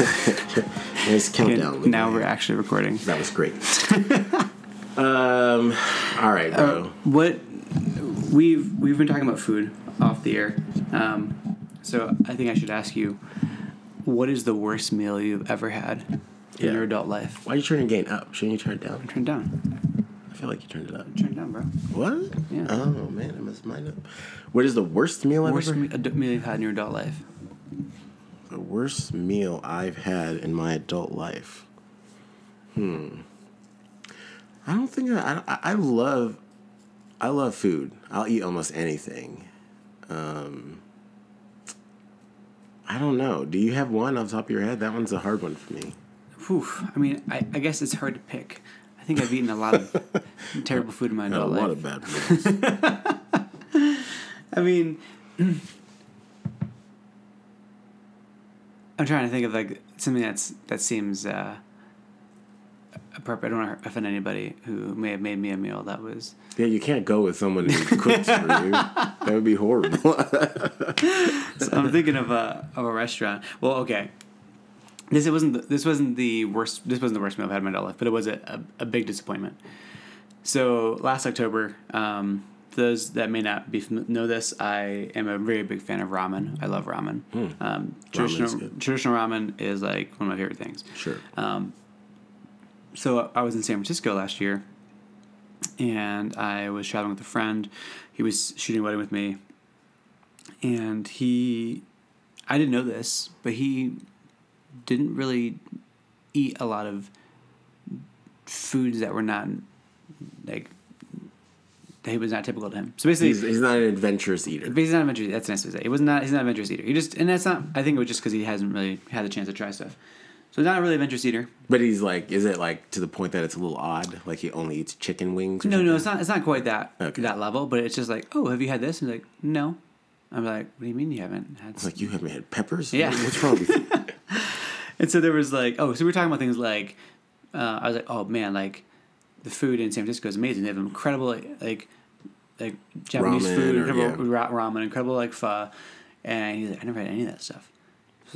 Nice countdown. Now we're actually recording. That was great. um, all right, bro. Uh, what we've we've been talking about food off the air, um, so I think I should ask you, what is the worst meal you've ever had in Yeah. your adult life? Why are you turning gain up? Shouldn't you turn it down? Turn down. I feel like you turned it up. Turn it down, bro. What? Yeah. Oh man, I messed mine up. What is the worst meal I've Worst ever? me- ad- meal you've had in your adult life? The worst meal I've had in my adult life. Hmm. I don't think I, I. I love. I love food. I'll eat almost anything. Um. I don't know. Do you have one off the top of your head? That one's a hard one for me. Whew. I mean, I, I guess it's hard to pick. I think I've eaten a lot of terrible food in my adult life. a lot life. of bad meals. I mean, I'm trying to think of like something that's that seems uh, appropriate. I don't want to offend anybody who may have made me a meal that was. yeah, you can't go with someone who cooks for you. That would be horrible. So I'm thinking of a of a restaurant. Well, okay. This it wasn't the, this wasn't the worst. This wasn't the worst meal I've had in my adult life, but it was a, a, a big disappointment. So last October, um, those that may not be know this, I am a very big fan of ramen. I love ramen. Um, traditional traditional ramen is like one of my favorite things. sure. So I was in San Francisco last year, and I was traveling with a friend. He was shooting a wedding with me, and he, I didn't know this, but he didn't really eat a lot of foods that were not like he was not typical to him. So basically, He's, he's not an adventurous eater. he's not adventurous. That's nice to say. He was not. He's not an adventurous eater. He just, and that's not. I think it was just because he hasn't really had the chance to try stuff. So he's not a really adventurous eater. But he's like, is it like to the point that it's a little odd? Like he only eats chicken wings? Or No, something? no, it's not. It's not quite that Okay. that level. But it's just like, oh, have you had this? And he's like, no. I'm like, what do you mean you haven't had? It's like you haven't had peppers. Yeah. What's wrong with you? And so there was like, oh, so we were talking about things like, uh, I was like, oh man, like the food in San Francisco is amazing. They have incredible like like, like Japanese Ramen food, or- incredible yeah. ra- ramen, incredible like pho. And he's like, I never had any of that stuff.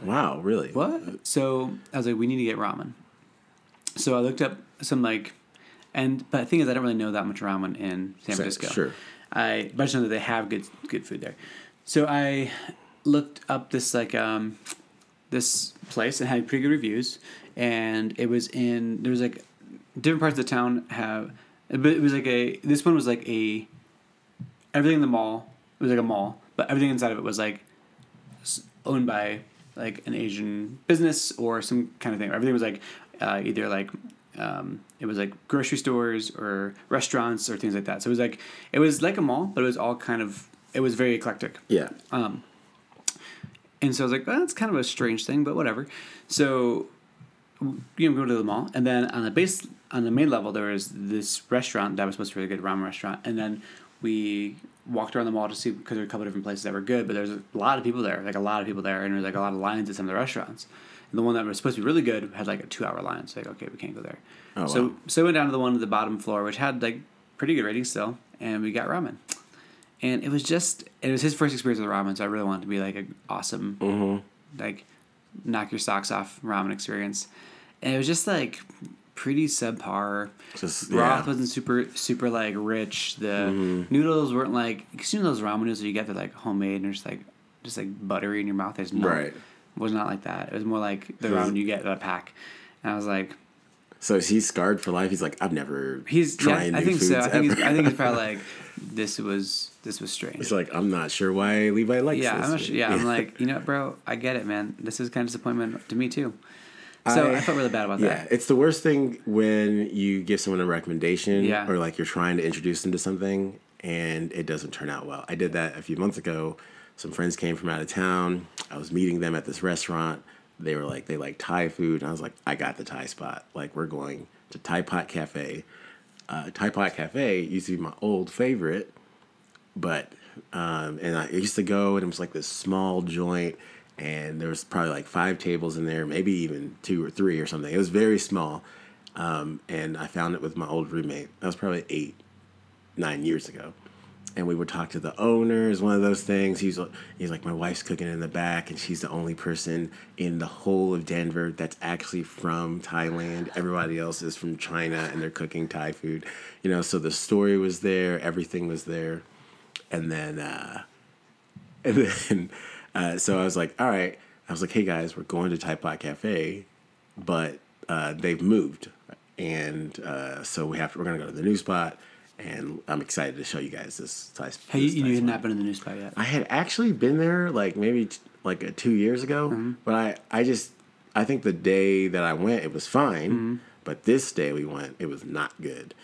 wow, really? What? So I was like, we need to get ramen. So I looked up some like, and but the thing is, I don't really know that much ramen in San Francisco. sure. I but I just know that they have good good food there. So I looked up this like um this place and had pretty good reviews, and it was in there was like different parts of the town have, but it was like a this one was like a everything in the mall. It was like a mall, but everything inside of it was like owned by like an Asian business or some kind of thing. Everything was like uh, either like um, it was like grocery stores or restaurants or things like that. So it was like it was like a mall, but it was all kind of it was very eclectic. Yeah. Um, and so I was like, well, that's kind of a strange thing, but whatever. So, you know, go to the mall, and then on the base, on the main level, there was this restaurant that was supposed to be a good ramen restaurant, and then we walked around the mall to see because there were a couple different places that were good, but there's a lot of people there, like a lot of people there, and there was like a lot of lines at some of the restaurants. And the one that was supposed to be really good had like a two-hour line. So like, okay, we can't go there. Oh, so wow. so we went down to the one at the bottom floor, which had like pretty good ratings still, and we got ramen and it was just it was his first experience with ramen, so I really wanted to be like an awesome, Mm-hmm. like knock your socks off ramen experience, and it was just like pretty subpar. Just Broth yeah. Mm-hmm. wasn't super super like rich. The noodles weren't like you know those ramen noodles that you get they're like homemade and just like just like buttery in your mouth. There's no, Right. It was not like that. It was more like the ramen you get in a pack, and I was like, So is he scarred for life? He's like, I've never he's trying. yeah, I think so. I think he's, I think it's probably like this was this was strange. He's like, I'm not sure why Levi likes Yeah, this. I'm not sure, yeah, I'm like, you know, what, bro, I get it, man. This is kind of disappointment to me too. So I, I- felt really bad about Yeah, that. Yeah, it's the worst thing when you give someone a recommendation Yeah. or like you're trying to introduce them to something and it doesn't turn out well. I did that a few months ago. Some friends came from out of town. I was meeting them at this restaurant. They were like, they like Thai food. And I was like, I got the Thai spot. Like, we're going to Thai Pot Cafe. Uh, Thai Pot Cafe used to be my old favorite, but um, and I used to go and it was like this small joint, and there was probably like five tables in there, maybe even two or three or something. It was very small, um, and I found it with my old roommate. That was probably eight, nine years ago, and we would talk to the owners. One of those things. He's he's like, my wife's cooking in the back, and she's the only person in the whole of Denver that's actually from Thailand. Everybody else is from China, and they're cooking Thai food. You know, so the story was there, everything was there, and then uh, and then uh, so I was like, all right. I was like, hey guys, we're going to Thai Pot Cafe, but uh, they've moved, and uh, so we have to, we're gonna go to the new spot and I'm excited to show you guys this size. Hey, you, you Thai had not been in the new spot yet. I had actually been there like maybe t- like uh, two years ago, Mm-hmm. but I I just I think the day that I went it was fine, Mm-hmm. but this day we went it was not good,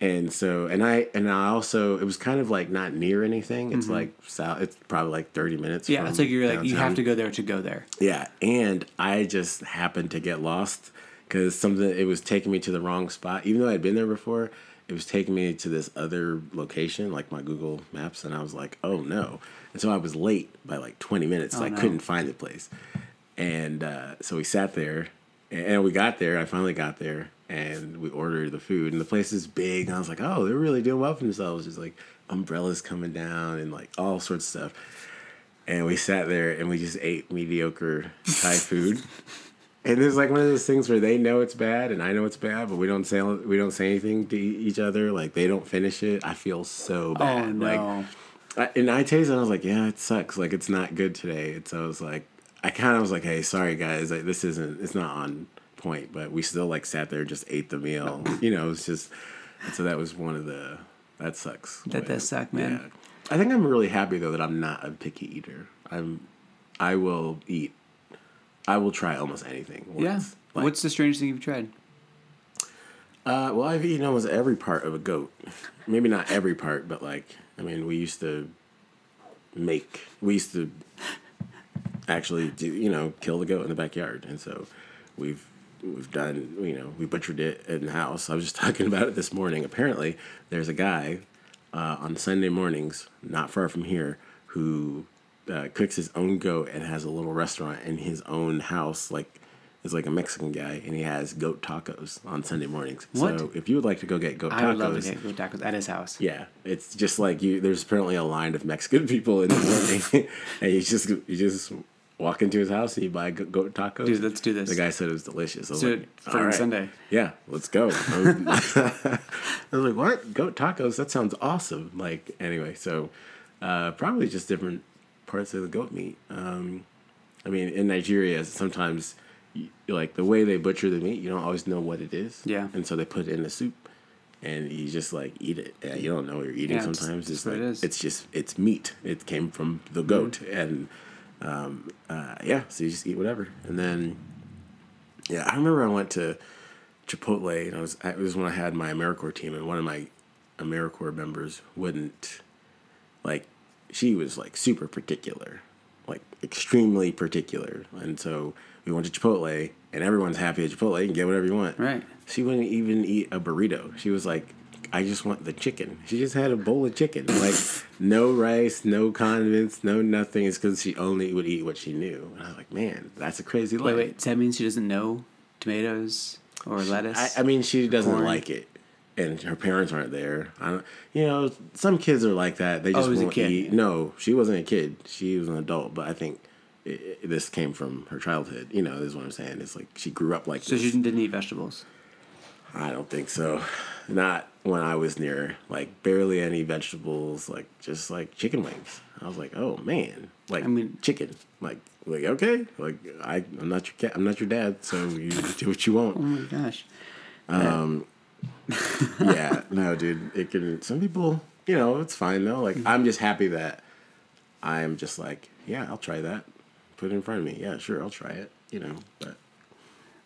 and so and I and I also it was kind of like not near anything. It's like south. It's probably like thirty minutes. Mm-hmm. yeah, it's like you're like you have to go there to go there. Yeah, and I just happened to get lost because something it was taking me to the wrong spot. Even though I'd been there before, it was taking me to this other location, like my Google Maps, and I was like, "Oh no!" And so I was late by like twenty minutes. so Oh, I no. couldn't find the place, and uh, so we sat there, and, and we got there. I finally got there, and we ordered the food, and the place is big. And I was like, "Oh, they're really doing well for themselves." Just like umbrellas coming down and like all sorts of stuff and we sat there and we just ate mediocre Thai food. And it's like one of those things where they know it's bad and I know it's bad, but we don't say we don't say anything to each other. Like they don't finish it. I feel so oh, bad. Oh no! Like, I, and I tasted, it and I was like, yeah, it sucks. Like it's not good today. And so I was like, I kind of was like, hey, sorry guys, like, this isn't. It's not on point. But we still like sat there, and just ate the meal. You know, it's just. So that was one of the. That sucks. That But, does suck, man. yeah. I think I'm really happy though that I'm not a picky eater. I'm. I will eat. I will try almost anything. Once. yeah. Like, What's the strangest thing you've tried? uh, well, I've eaten almost every part of a goat. Maybe not every part, but like, I mean, we used to make, we used to actually do, you know, kill the goat in the backyard, and so we've we've done, you know, we butchered it in the house. I was just talking about it this morning. Apparently, there's a guy uh, on Sunday mornings, not far from here, who uh, cooks his own goat and has a little restaurant in his own house, like. Is like a Mexican guy, and he has goat tacos on Sunday mornings. What? So if you would like to go get goat I would love to tacos, get good tacos at his house. yeah, it's just like you. There's apparently a line of Mexican people in the morning, and you just you just walk into his house and you buy goat tacos. Dude, let's do this. The guy said it was delicious. I was Do like, for right." Sunday. Yeah, let's go. I was, I was like, what? Goat tacos? That sounds awesome. Like anyway, so uh, probably just different parts of the goat meat. Um, I mean, in Nigeria, sometimes you, like the way they butcher the meat, you don't always know what it is. Yeah. and so they put it in the soup. And you just like eat it. Yeah, you don't know what you're eating Yeah, sometimes. it's It's, like it is. it's just it's meat. It came from the goat, and um, uh, yeah, so you just eat whatever. And then yeah, I remember I went to Chipotle, and I was it was when I had my AmeriCorps team, and one of my AmeriCorps members wouldn't like she was like super particular, like extremely particular, and so we went to Chipotle, and everyone's happy at Chipotle. You can get whatever you want. Right. She wouldn't even eat a burrito. She was like, I just want the chicken. She just had a bowl of chicken. Like, no rice, no condiments, no nothing. It's because she only would eat what she knew. And I was like, man, that's a crazy life. Wait, wait. Does that mean she doesn't know tomatoes or lettuce? I, I mean, she doesn't Corn. like it. And her parents aren't there. I don't, you know, some kids are like that. They oh, just Oh, was a won't eat. No, she wasn't a kid. She was an adult. But I think it, it- this came from her childhood. You know, this is what I'm saying. It's like she grew up like so this. she didn't eat vegetables. I don't think so. Not when I was near. Like barely any vegetables. Like just like chicken wings. I was like, oh man, like I mean- chicken. Like like okay, like I I'm not your cat. I'm not your dad. So you do what you want. Oh my gosh. Um, yeah, no, dude. It can. Some people, you know, it's fine though. Like I'm just happy that I'm just like, yeah, I'll try that. Put it in front of me. Yeah, sure, I'll try it. You know, but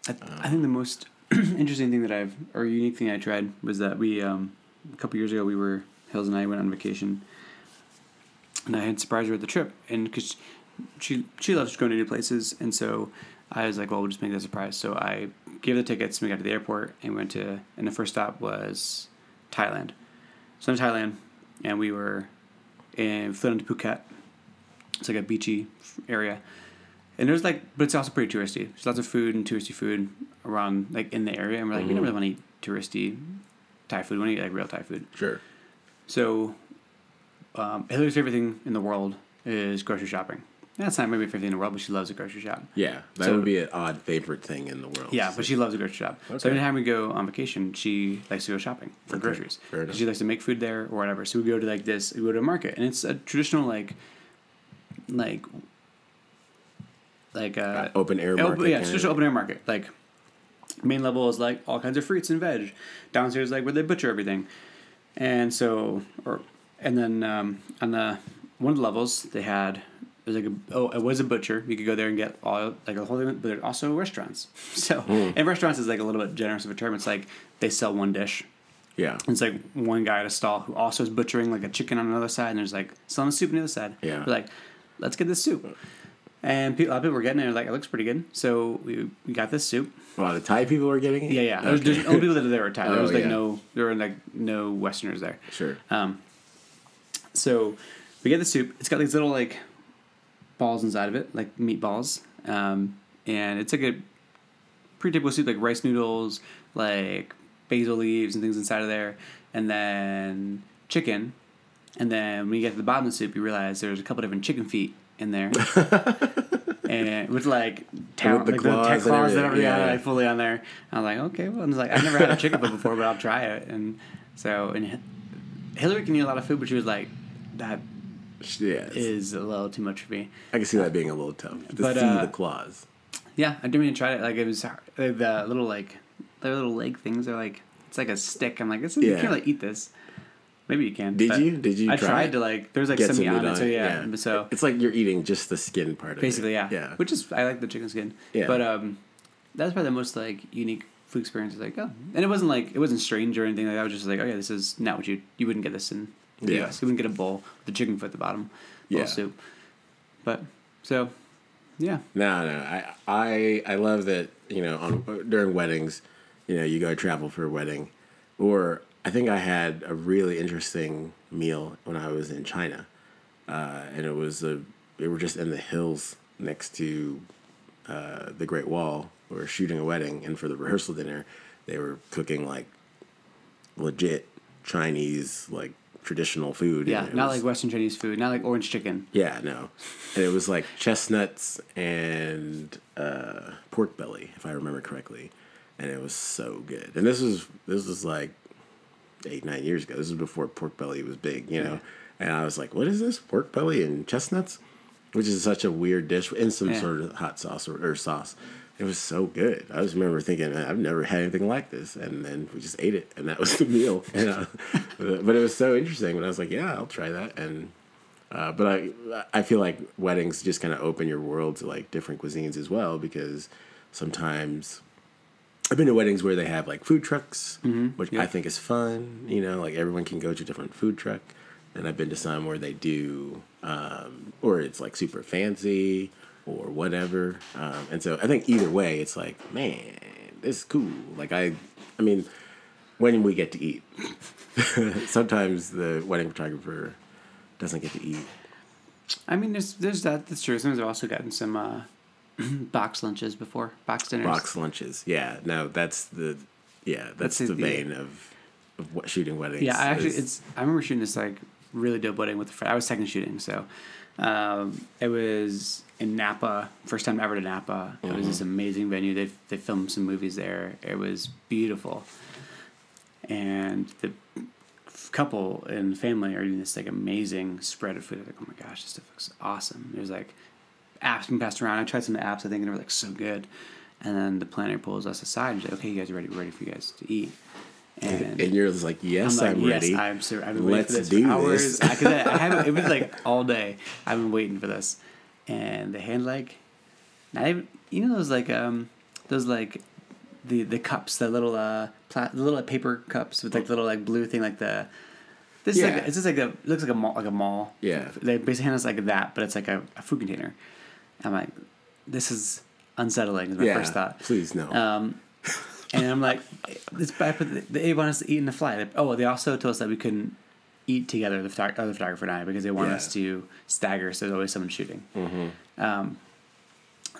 I, I think the most interesting thing that I've or unique thing I tried was that we um, a couple years ago we were Hills and I went on vacation, and I had surprised her with the trip, and because she she loves going to new places, and so I was like, well, we'll just make that a surprise. So I gave the tickets, and we got to the airport, and went to, and the first stop was Thailand. So in Thailand, and we were in flew into Phuket. It's like a beachy area. And there's like, but it's also pretty touristy. There's lots of food and touristy food around, like in the area. And we're like, we don't really want to eat touristy Thai food. We want to eat like real Thai food. sure. So um, Hillary's favorite thing in the world is grocery shopping. That's not maybe favorite thing in the world, but she loves a grocery shop. Yeah, that So- would be an odd favorite thing in the world. Yeah, but she loves a grocery shop. So every time we go on vacation, she likes to go shopping for Okay, groceries. She likes to make food there or whatever. So we go to like this, we go to a market, and it's a traditional like, like, like uh, open air open- yeah, it's just an open air market. Like, main level is like all kinds of fruits and veg. Downstairs, like where they butcher everything, and so or and then um, on the one of the levels they had it was like a oh it was a butcher. You could go there and get all like a whole thing, but also restaurants. So Hmm. and restaurants is like a little bit generous of a term. It's like they sell one dish. Yeah, It's like one guy at a stall who also is butchering like a chicken on another side, and there's like selling a soup on the other side. Yeah. We're like, let's get this soup. And people, a lot of people were getting it. Like, it looks pretty good. So we, we got this soup. a lot of Thai people were getting it. Yeah, yeah. Okay. there's only people that are there were Thai. There Oh, was like yeah. no, there were like no Westerners there. Sure. Um, so we get the soup. It's got these little like balls inside of it, like meatballs. Um, and it's like a pretty typical soup, like rice noodles, like basil leaves and things inside of there, and then chicken. And then when you get to the bottom of the soup, you realize there's a couple different chicken feet in there, and with like With the like claws and claws and everything, everything it, yeah. like fully on there. I was like, okay, well, I was like, I've never had a chicken foot before, but I'll try it. And so, and Hillary can eat a lot of food, but she was like, that Yeah, it's- is a little too much for me. I can see that being a little tough to But, see uh, the claws. Yeah, I didn't even try it. Like it was hard. the the little like their little leg things are like it's like a stick. I'm like, this is, you can't really eat this. Maybe you can. Did you? Did you? I try tried to like. There's like Get some meat on it, so yeah. yeah. So It's like you're eating just the skin part of it. basically, yeah. Yeah. Which is I like the chicken skin. Yeah. But um, that's probably the most like unique food experience. Is like oh, and it wasn't like it wasn't strange or anything. Like I was just like, oh yeah, this is not what you you wouldn't get this in the Yeah. U.S. You wouldn't get a bowl with the chicken foot at the bottom, bowl Yeah. soup. But so, yeah. No, no. I, I, I love that. You know, on during weddings, you know, you go travel for a wedding, or I think I had a really interesting meal when I was in China, uh, and it was a. We were just in the hills next to uh, the Great Wall. We were shooting a wedding, and for the rehearsal dinner, they were cooking like legit Chinese, like traditional food. Yeah, not was- like Western Chinese food, not like orange chicken. yeah, no. And it was like chestnuts and uh, pork belly, if I remember correctly. And it was so good. And this was this was like eight, nine years ago. This is before pork belly was big, you know. And I was like, what is this? Pork belly and chestnuts? Which is such a weird dish in some Yeah. sort of hot sauce or, or sauce. It was so good. I just remember thinking, I've never had anything like this. And then we just ate it, and that was the meal. And, uh, but it was so interesting. But I was like, yeah, I'll try that. And uh, but I I feel like weddings just kind of open your world to like different cuisines as well because sometimes I've been to weddings where they have like food trucks, which yeah. I think is fun. You know, like everyone can go to a different food truck. And I've been to some where they do, um, or it's like super fancy or whatever. Um, and so I think either way, it's like, man, this is cool. Like I, I mean, when we get to eat, sometimes the wedding photographer doesn't get to eat. I mean, there's there's that. That's true. Sometimes I've also gotten some uh, box lunches before, box dinners. box lunches. Yeah, no, that's the yeah, that's, That's the- the vein of, of what shooting weddings. Yeah, I actually, is- it's. I remember shooting this like really dope wedding with a friend. I was second shooting, so um, it was in Napa. First time ever to Napa. It was this amazing venue. They they filmed some movies there. It was beautiful, and the couple and family are eating this like amazing spread of food. Like, oh my gosh, this stuff looks awesome. It was like apps being passed around. I tried some apps, I think, and they were like so good. And then the planner pulls us aside and says, "Okay, you guys are ready. We're ready for you guys to eat." And, and you're just like, yes, I'm I'm, like, ready. I'm. I've been Let's for this do for hours. this. I, I, I haven't. It was like all day. I've been waiting for this, and they hand like, not even you know those like um those like the the cups the little uh pla- the little paper cups with like the little like blue thing like the. This is Yeah. like it's just like a it looks like a mall like a mall. Yeah. They basically hand us like that, but it's like a, a food container. I'm like, this is unsettling. Is my yeah, first thought. please no. Um, and I'm like, this bad, they want us to eat in the flight. Oh, they also told us that we couldn't eat together, the, photog- other photographer and I, because they want Yeah. us to stagger, so there's always someone shooting. Mm-hmm. Um,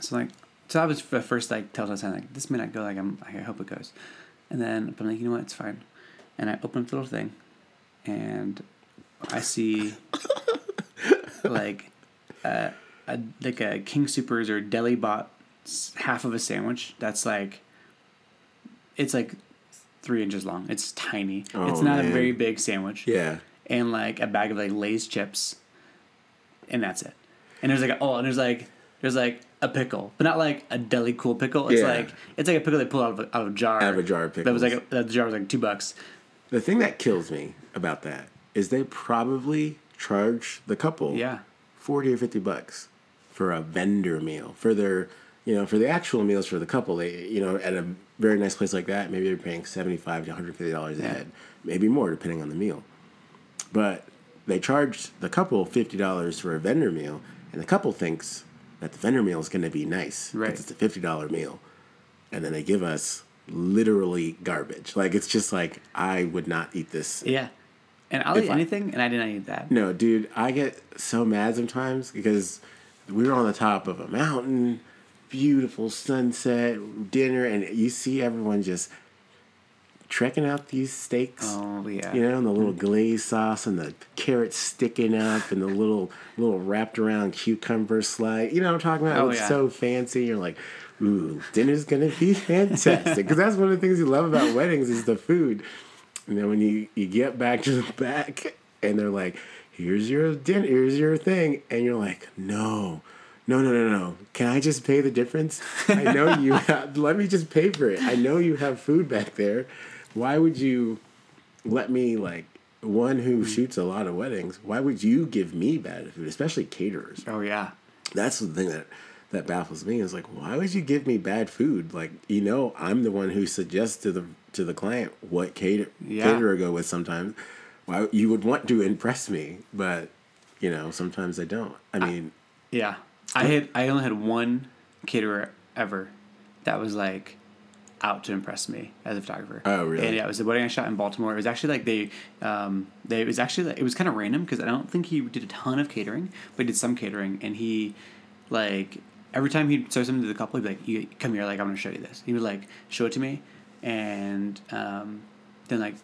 so like, so I was the first like telltale sign like this may not go like I'm I hope it goes, and then but I'm like you know what it's fine, and I open up the little thing, and I see like a, a like a King Supers or deli bought half of a sandwich that's like it's like three inches long. It's tiny. it's Oh, not a very big sandwich. Yeah. And like a bag of like Lay's chips, and that's it. And there's like a, oh, and there's like there's like a pickle, but not like a deli cool pickle. It's Yeah. like it's like a pickle they pull out of a, out of a jar. Out of a jar of That was like a, that jar was like two bucks. The thing that kills me about that is they probably charge the couple Yeah. 40 or 50 bucks for a vendor meal for their you know for the actual meals for the couple they you know at a very nice place like that maybe they're paying 75 to 150 dollars a head maybe more depending on the meal but they charged the couple $50 for a vendor meal and the couple thinks that the vendor meal is going to be nice Right. it's a $50 meal and then they give us literally garbage like it's just like i would not eat this Yeah. And I'll If eat I- anything, and I did not eat that. no, dude, I get so mad sometimes because we were on the top of a mountain, beautiful sunset, dinner, and you see everyone just trekking out these steaks. Oh yeah. You know, and the little glaze sauce and the carrots sticking up and the little little wrapped around cucumber slice. You know what I'm talking about? Oh, it's yeah. so fancy. You're like, ooh, dinner's gonna be fantastic. Because that's one of the things you love about weddings is the food. And then when you, you get back to the back and they're like, here's your dinner, here's your thing. And you're like, no, no, no, no, no. Can I just pay the difference? I know you have, let me just pay for it. I know you have food back there. Why would you let me, like, one who shoots a lot of weddings, why would you give me bad food, especially caterers? Oh yeah. that's the thing that that baffles me is like why would you give me bad food like you know i'm the one who suggests to the to the client what cater Yeah. caterer go with sometimes why you would want to impress me but you know sometimes i don't i mean Yeah. I had I only had one caterer ever that was like out to impress me as a photographer. Oh, really? And yeah, it was the wedding I shot in Baltimore. It was actually like they, um, they it was actually like, it was kind of random because I don't think he did a ton of catering, but he did some catering, and he, like every time he'd show something to the couple, he'd be like, "You come here, like I'm gonna show you this." He would like show it to me, and um, then like.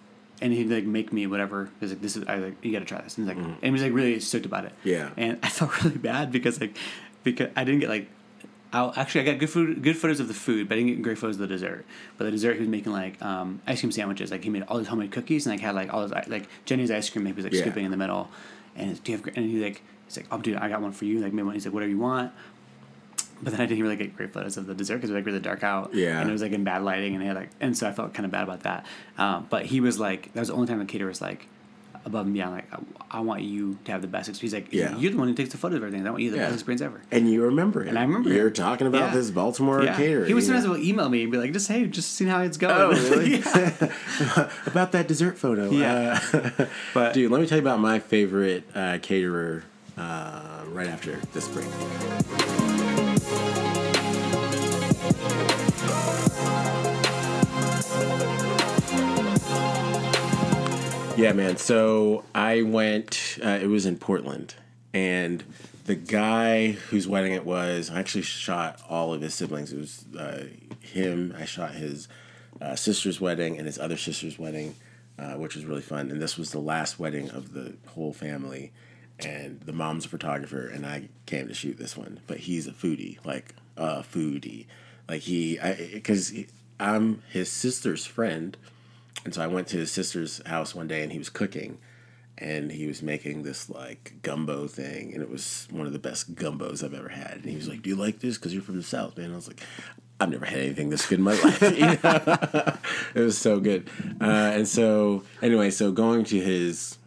And he'd like make me whatever. He's like, "This is I like you got to try this." And he's like, and he was like really stoked about it. Mm. Yeah. And I felt really bad because like because I didn't get like I actually I got good food good photos of the food, but I didn't get great photos of the dessert. But the dessert he was making like um, ice cream sandwiches. Like he made all his homemade cookies and like had like all his like Jeni's ice cream. He was like Yeah. scooping in the middle, and do you have? gr-" And he's like he's like oh dude I got one for you. Like made one. He's like whatever you want. But then I didn't really get great photos of the dessert because it was like really dark out. Yeah. And it was like in bad lighting, and he had like, and so I felt kind of bad about that. Um, but he was like, that was the only time the caterer was like, above and beyond, like, I, I want you to have the best experience. He's like, Yeah. you're the one who takes the photos of everything. I want you the Yeah. best experience ever. and you remember it And I remember it. you're talking about Yeah. this baltimore Yeah. caterer He would sometimes will email me and be like, just hey, just seeing how it's going. Oh, really? about that dessert photo Yeah. Uh, But dude let me tell you about my favorite uh, caterer uh, right after this break Yeah, man. So I went. Uh, it was in Portland, and the guy whose wedding it was, I actually shot all of his siblings. It was uh, him. I shot his uh, sister's wedding and his other sister's wedding, uh, which was really fun. And this was the last wedding of the whole family. And the mom's a photographer, and I came to shoot this one. But he's a foodie, like a foodie, like he, because I'm his sister's friend. And so I went to his sister's house one day and he was cooking and he was making this like gumbo thing and it was one of the best gumbos I've ever had. And he was like, Do you like this? Because you're from the South, man. I was like, I've never had anything this good in my life. It was so good. Uh, and so, anyway, so going to his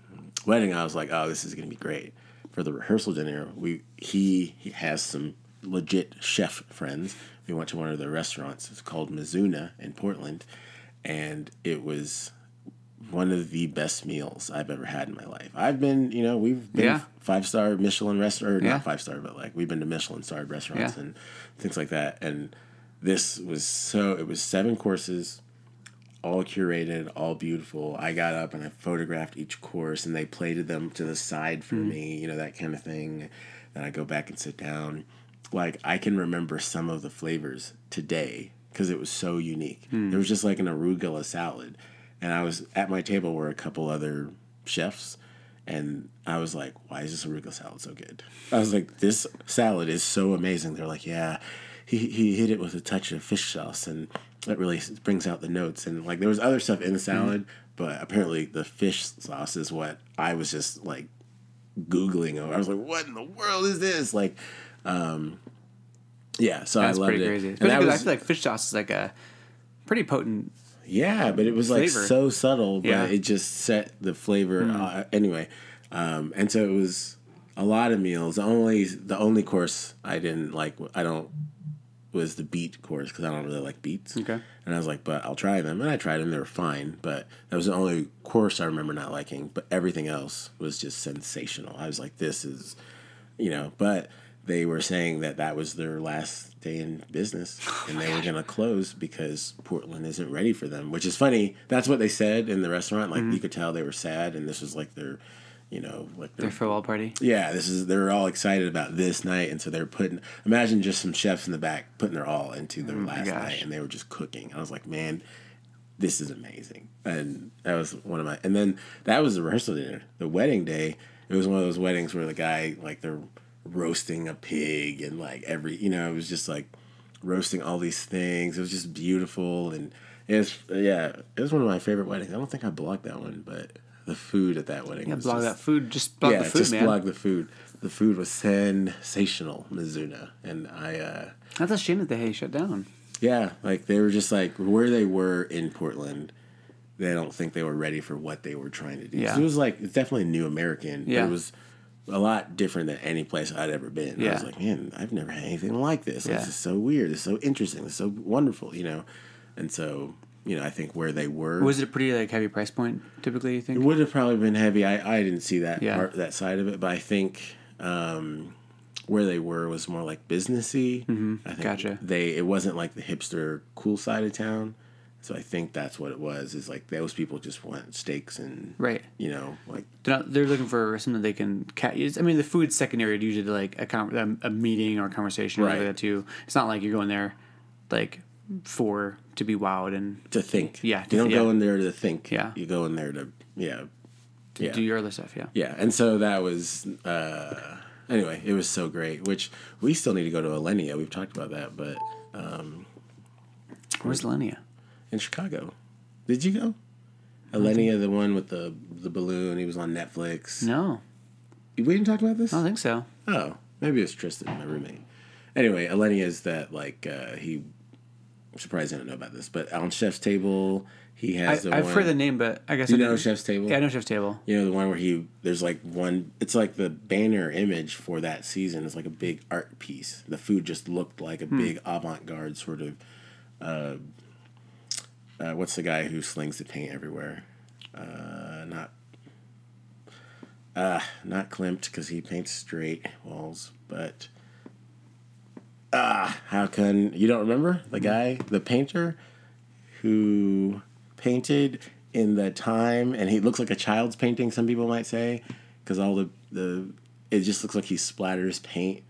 wedding, I was like, Oh, this is going to be great. For the rehearsal dinner, we he, he has some legit chef friends. We went to one of the restaurants. It's called Mizuna in Portland and it was one of the best meals I've ever had in my life. I've been, you know, we've been Yeah. five star Michelin restaurant, Yeah. not five star, but like we've been to Michelin starred restaurants Yeah. and things like that. And this was so, it was seven courses, all curated, all beautiful. I got up and I photographed each course and they plated them to the side for Mm-hmm. me, you know, that kind of thing. Then I go back and sit down. Like I can remember some of the flavors today because it was so unique. Hmm. There was just like an arugula salad, and I was at my table were a couple other chefs, and I was like, "Why is this arugula salad so good?" I was like, "This salad is so amazing." They're like, "Yeah, he he hit it with a touch of fish sauce, and it really brings out the notes." And like, there was other stuff in the salad, but apparently the fish sauce is what I was just like googling. over I was like, "What in the world is this?" Like, um, yeah. So That's I loved pretty it. crazy. Especially that 'cause I feel like fish sauce is like a pretty potent. yeah, but it was like so subtle, but Yeah. It just set the flavor. Uh, anyway, um, and so it was a lot of meals. The only the only course I didn't like, I don't, was the beet course because I don't really like beets. Okay. And I was like, but I'll try them, and I tried them. They were fine, but that was the only course I remember not liking. But everything else was just sensational. I was like, this is, you know, but. They were saying that that was their last day in business, oh and they were going to close because Portland isn't ready for them. Which is funny. That's what they said in the restaurant. Like mm-hmm. you could tell they were sad, and this was like their, you know, like their farewell party. yeah, this is they're all excited about this night, and so they're putting. Imagine just some chefs in the back putting their all into their oh last gosh. night, and they were just cooking. I was like, man, this is amazing, and that was one of my. And then that was the rehearsal dinner. The wedding day, it was one of those weddings where the guy like they're roasting a pig and like every you know it was just like roasting all these things. It was just beautiful, and it's yeah, it was one of my favorite weddings. I don't think I blocked that one, but. The food at that wedding Yeah, blog just, that food. Just blog yeah, the food, just man. blog the food. The food was sensational, Mizuna, and I, uh, That's a shame that they shut down. yeah, like they were just like where they were in Portland. They don't think they were ready for what they were trying to do. Yeah. So it was like it's definitely new American. Yeah. it was a lot different than any place I'd ever been. Yeah. I was like, man, I've never had anything like this. Yeah. This is so weird. It's so interesting. It's so wonderful, you know. And so, you know, I think where they were Was it a pretty like heavy price point? Typically, you think? it would have probably been heavy. I, I didn't see that Yeah. part that side of it, but I think um, where they were was more like businessy. Mm-hmm. I think Gotcha. They it wasn't like the hipster cool side of town. So I think that's what it was. Is like those people just want steaks and Right. you know like They're, not, they're looking for something they can. Ca- I mean, the food's secondary to usually to, like a, con- a, meeting or a conversation or Right. like that too. It's not like you're going there, like for to be wowed and to think. Yeah, you don't go yeah. in there to think. Yeah. you go in there to yeah, yeah. do your other stuff. Yeah. Yeah, and so that was uh, anyway. It was so great. Which we still need to go to Alinea. We've talked about that, but um, Where's Lenia? in Chicago. Did you go? Alinea, the one with the the balloon. He was on Netflix. No, We didn't talk about this. I don't think so. Oh, maybe it's Tristan, my roommate. Anyway, Alinea is that like uh, he. I'm surprised I don't know about this, but on Chef's Table, he I, has the I've one. heard the name, but I guess Do I you know Chef's Table? Yeah, I know Chef's Table. You know the one where he there's like one. It's like the banner image for that season. It's like a big art piece. The food just looked like a Hmm. big avant-garde sort of. Uh, uh, what's the guy who slings the paint everywhere? Uh, not. Uh, not Klimt because he paints straight walls, but. Ah, how can you don't remember the guy, the painter, who painted in the time, and he looks like a child's painting. Some people might say, because all the the it just looks like he splatters paint.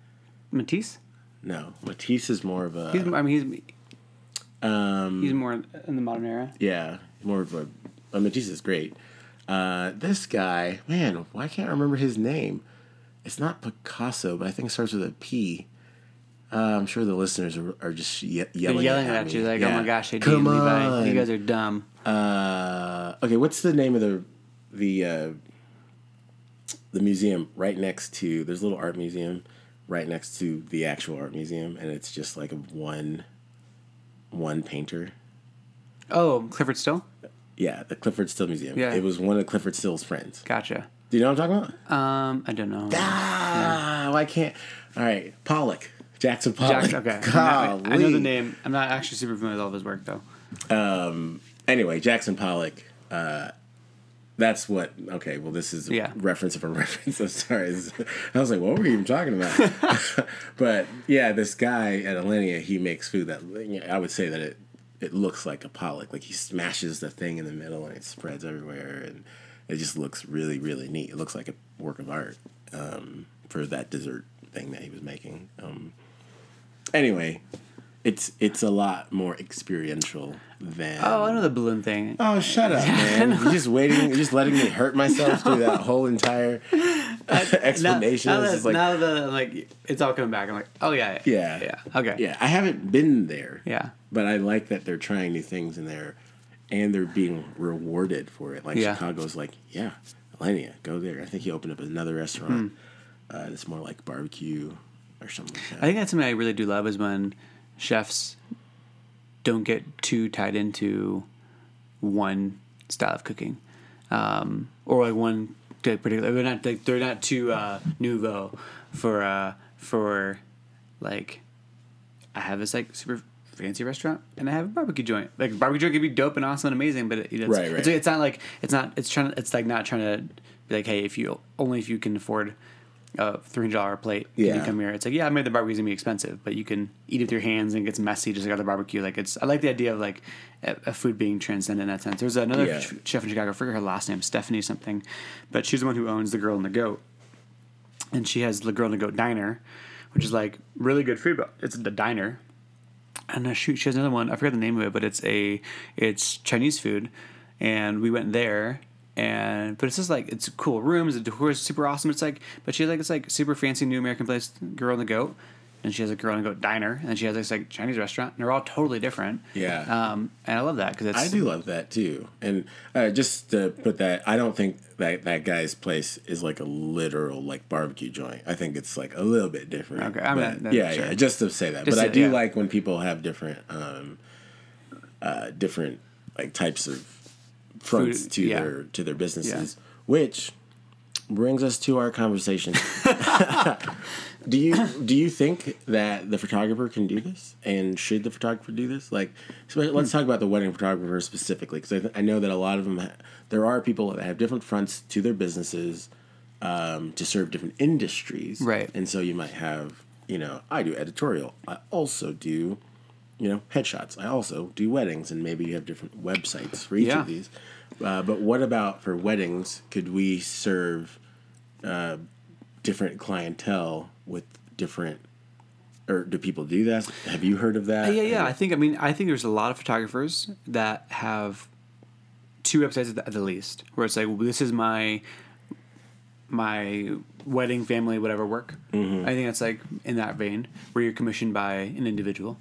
Matisse. No, Matisse is more of a He's, I mean, he's um, he's more in the modern era. yeah, more of a. Uh, Matisse is great. Uh, this guy, man, why can't I remember his name? It's not Picasso, but I think it starts with a P. Uh, I'm sure the listeners are, are just ye- They're yelling, yelling at, at you like, "Oh my gosh, Come and Levi, on. you guys are dumb." Uh, okay, what's the name of the the uh, the museum right next to? There's a little art museum right next to the actual art museum, and it's just like a one one painter. Oh, Clyfford Still. Yeah, the Clyfford Still Museum. Yeah. it was one of Clyfford Still's friends. Gotcha. Do you know what I'm talking about? Um, I don't know. Ah, why can't? All right, Pollock, Jackson Pollock. Jack, okay. I, I know the name. I'm not actually super familiar with all of his work though. Um. anyway, Jackson Pollock. Uh, that's what. Okay, well, this is a Yeah. reference of a reference. I'm sorry. I was like, what were we even talking about? but yeah, this guy at Alinea, he makes food that I would say that it it looks like a Pollock. Like he smashes the thing in the middle and it spreads everywhere, and it just looks really really neat. It looks like a work of art um, for that dessert thing that he was making. Um, anyway, It's it's a lot more experiential than. Oh, I know the balloon thing. Oh, shut up, man! You're just waiting. You're just letting me hurt myself through that whole entire explanation. Now, now, It's that, like, now that I'm like it's all coming back. I'm like, oh yeah, Yeah. yeah, okay, yeah, I haven't been there. yeah. but I like that they're trying new things in there, and they're being rewarded for it. Like Yeah. Chicago's like, yeah, Alinea, go there. I think he opened up another restaurant. Hmm. Uh, it's more like barbecue or something like that. I think that's something I really do love is when chefs don't get too tied into one style of cooking, um, or like one like, particular. They're not like they're not too uh, nouveau for uh, for like. I have this like super fancy restaurant and I have a barbecue joint. Like barbecue joint could be dope and awesome and amazing, but it, it's, Right, right. It's, it's not like it's not it's trying it's like not trying to be like hey if you only if you can afford a three hundred dollar plate you Yeah. can come here. It's like yeah I made the barbecue barbecue's gonna be expensive, but you can eat it with your hands and it gets messy just like other barbecue. Like it's I like the idea of like a, a food being transcendent in that sense. There's another Yeah. ch- chef in Chicago. I forget her last name, Stephanie something, but she's the one who owns the Girl and the Goat, and she has the Girl and the Goat Diner, which is like really good food. But it's the diner. And uh, shoot, she has another one. I forget the name of it, but it's a it's Chinese food, and we went there. And but it's just like it's cool rooms. The decor is super awesome. It's like, but she has like it's like super fancy new American place, Girl and the Goat, and she has a Girl and the Goat diner, and she has this like Chinese restaurant. And they're all totally different. Yeah. Um, and I love that because it's I do love that too. And uh, just to put that, I don't think that that guy's place is like a literal like barbecue joint. I think it's like a little bit different. Okay, I mean, But, that- yeah, sure. yeah. Just to say that, Just but I do yeah. like when people have different, um, uh, different like types of fronts Food, to yeah. their to their businesses, which brings us to our conversation. do you do you think that the photographer can do this, and should the photographer do this? Like, so let's talk about the wedding photographer specifically, because I, th- I know that a lot of them, ha- there are people that have different fronts to their businesses um, to serve different industries, Right. And so you might have, you know, I do editorial. I also do, you know, headshots. I also do weddings, and maybe you have different websites for each Yeah. of these. Uh, but what about for weddings? Could we serve uh, different clientele with different, or do people do that? Have you heard of that? Yeah, yeah. I think. I mean, I think there's a lot of photographers that have two websites at the, at the least, where it's like, well, this is my my wedding, family, whatever work. I think that's like in that vein, where you're commissioned by an individual,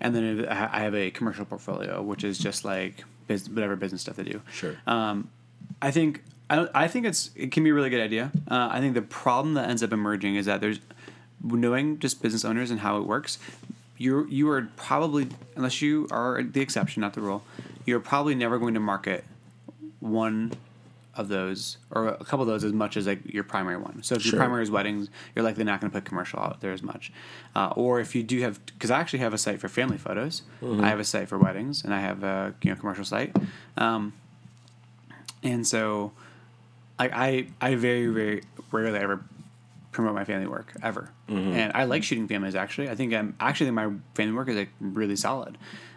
and then I have a commercial portfolio, which is just like biz, whatever business stuff they do. Sure. Um, I think I, I think it's it can be a really good idea. Uh, I think the problem that ends up emerging is that there's knowing just business owners and how it works. You you are probably unless you are the exception, not the rule. You're probably never going to market one of those or a couple of those as much as like your primary one. So if Sure. your primary is weddings, you're likely not going to put commercial out there as much. Uh, or if you do have, because I actually have a site for family photos, I have a site for weddings, and I have a you know commercial site. Um, and so, like I I very very rarely ever promote my family work ever, and I like shooting families. Actually, I think I'm actually think my family work is like really solid.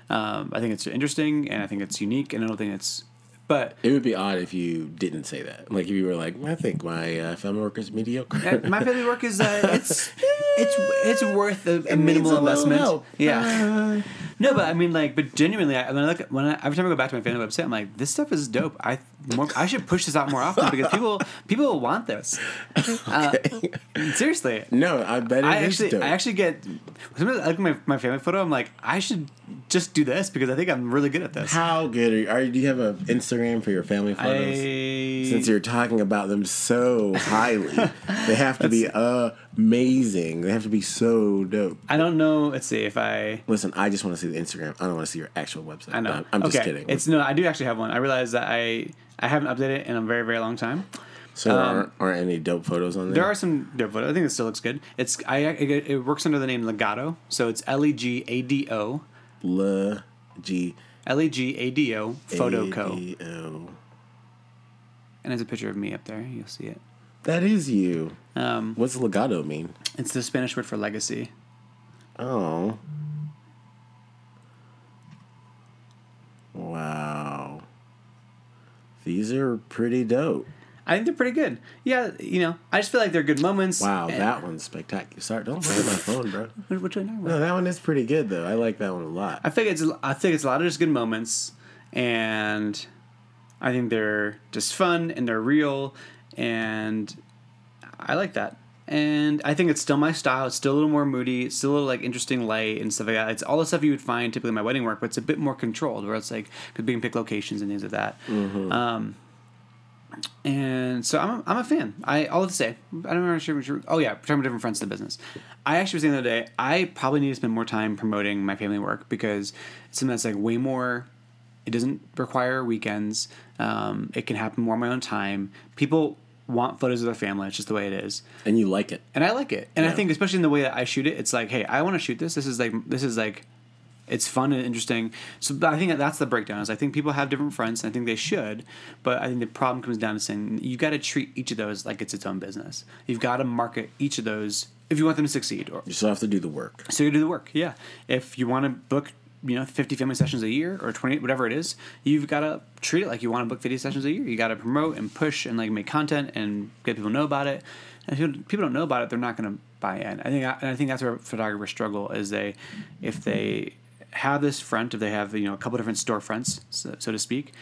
Um, I think it's interesting, and I think it's unique, and I don't think it's. But It would be odd if you didn't say that. Like if you were like, I think my uh, family work is mediocre. my family work is uh, it's it's it's worth a, a minimal investment. help. Yeah. No, but I mean, like, but genuinely, I, when I look at, when I, every time I go back to my family website, I'm like, this stuff is dope. I more, I should push this out more often because people people want this. Uh, seriously, no, I bet it I is actually dope. I actually get sometimes I look at my, my family photo. I'm like, I should just do this because I think I'm really good at this. How good are you? Are, do you have an Instagram for your family photos? I Since you're talking about them so highly, they have to be amazing. They have to be so dope. I don't know. Let's see if I. Listen, I just want to see the Instagram. I don't want to see your actual website. I know. I'm, I'm just kidding. It's no. I do actually have one. I realize that I I haven't updated it in a very very long time. so there aren't, aren't any dope photos on there. um, There are some dope photos. I think it still looks good. It's I it, it works under the name Legado. So it's L E G A D O Le G L E G A D O Photo Co. And there's a picture of me up there. You'll see it. That is you. Um, What's legado mean? it's the Spanish word for legacy. Oh. Wow. These are pretty dope. I think they're pretty good. Yeah, you know, I just feel like they're good moments. Wow, that one's spectacular. Sorry, don't play with my phone, bro. What, what you? No, that one is pretty good though. I like that one a lot. I think it's I think it's a lot of just good moments, and I think they're just fun and they're real, and I like that. And I think it's still my style. It's still a little more moody. It's still a little like interesting light and stuff like that. It's all the stuff you would find typically in my wedding work, but it's a bit more controlled, where it's like because we can pick locations and things like that. Um, and so I'm a, I'm a fan. I all have to say I don't know sure, sure. Oh yeah, talking about different fronts of the business. I actually was saying the other day I probably need to spend more time promoting my family work because it's something that's like way more. It doesn't require weekends. Um, it can happen more on my own time. People want photos of their family. It's just the way it is And you like it. and I like it. And I think especially in the way that I shoot it, it's like, hey, I want to shoot this. This is like this is like it's fun and interesting. So I think that that's the breakdown. Is I think people have different fronts, and I think they should. But I think the problem comes down to saying you've got to treat each of those like it's its own business. You've got to market each of those if you want them to succeed. Or You still have to do the work. so you do the work. Yeah. If you want to book, you know, 50 family sessions a year or 20, whatever it is, you've got to treat it like you want to book 50 sessions a year. You got to promote and push and like make content and get people to know about it. And if people don't know about it, they're not going to buy in. I think, and I think that's where photographers struggle is they, if they have this front, if they have, you know, a couple different storefronts, so, so to speak,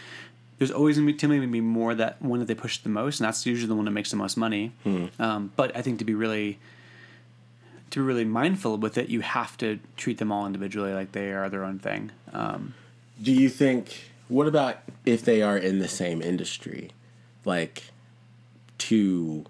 there's always going to be typically gonna be more that one that they push the most, and that's usually the one that makes the most money. Um, but I think to be really to be really mindful with it, you have to treat them all individually like they are their own thing. Um, Do you think? What about if they are in the same industry, like to?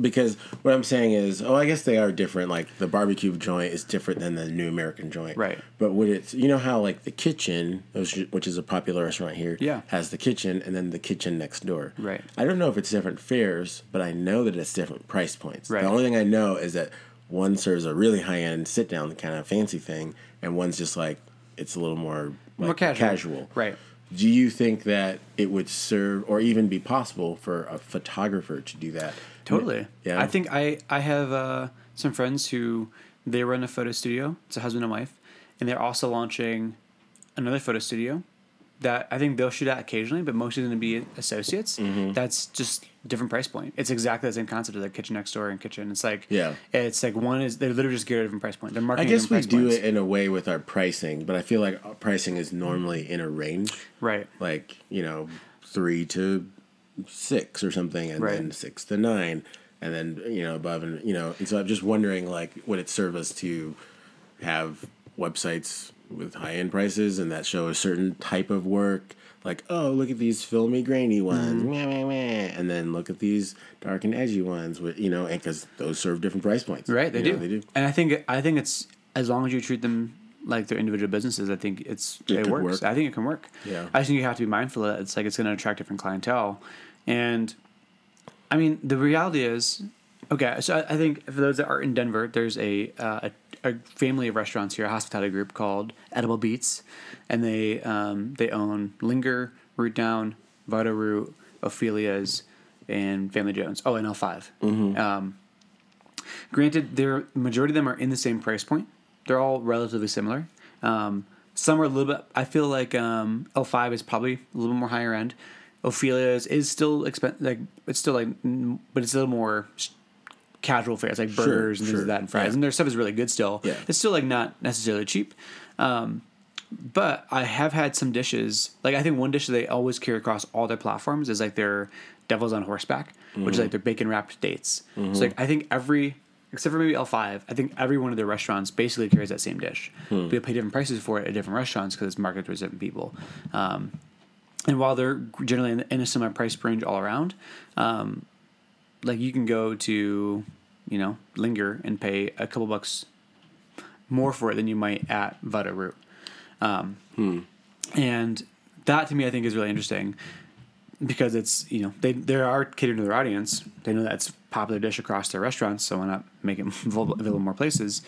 Because what I'm saying is, oh, I guess they are different. Like the barbecue joint is different than the New American joint, Right. But would it? You know how like the kitchen, which which is a popular restaurant here, Yeah. has the kitchen and then the kitchen next door, Right. I don't know if it's different fares, but I know that it's different price points. Right. The only thing I know is that one serves a really high end sit down kind of fancy thing, and one's just like it's a little more like, More casual. casual. Right. Do you think that it would serve or even be possible for a photographer to do that? totally. Yeah. I think I I have uh, some friends who they run a photo studio. It's a husband and wife, and they're also launching another photo studio that I think they'll shoot at occasionally, but mostly going to be associates. Mm-hmm. That's just different price point. It's exactly the same concept as like kitchen next door and kitchen. It's like Yeah. it's like one is they're literally just geared at a different price point. They're marketing. I guess we do points. it in a way with our pricing, but I feel like our pricing is normally in a range, right. like you know, three to six or something, and Right. then six to nine, and then you know above and you know. And so I'm just wondering, like, would it serve us to have websites with high end prices and that show a certain type of work? Like, oh, look at these filmy, grainy ones, Mm-hmm. meh, meh, meh, and then look at these dark and edgy ones, with you know, and because those serve different price points, Right, they You do. know, they do. And I think I think it's as long as you treat them like they're individual businesses, I think it's it, could works. work. I think it can work. Yeah. I think you have to be mindful that it's like it's going to attract different clientele, and I mean the reality is, okay. So I, I think for those that are in Denver, there's a, uh, a a family of restaurants here, a hospitality group called Edible Beats, and they um, they own Linger, Root Down, Vital Root, Ophelia's, and Family Jones. Oh, and El Five Um, Granted, their majority of them are in the same price point. They're all relatively similar. Um, some are a little bit. I feel like um, El Five is probably a little bit more higher end. Ophelia's is still expen- like it's still like, but it's a little more casual fare. It's like Sure, burgers and things sure, that and fries, yeah. and their stuff is really good still. Yeah. It's still like not necessarily cheap. Um, but I have had some dishes. Like I think one dish that they always carry across all their platforms is like their devil's on horseback, which is like their bacon wrapped dates. So like I think every except for maybe El Five, I think every one of their restaurants basically carries that same dish. They pay different prices for it at different restaurants because it's marketed to different people. Um, and while they're generally in, in a similar price range all around, um, like you can go to you know Linger and pay a couple bucks more for it than you might at Vital Root. Um, And that to me, I think is really interesting because it's you know they they are catering to their audience. They know that's a popular dish across their restaurants, so why not make it available in more places?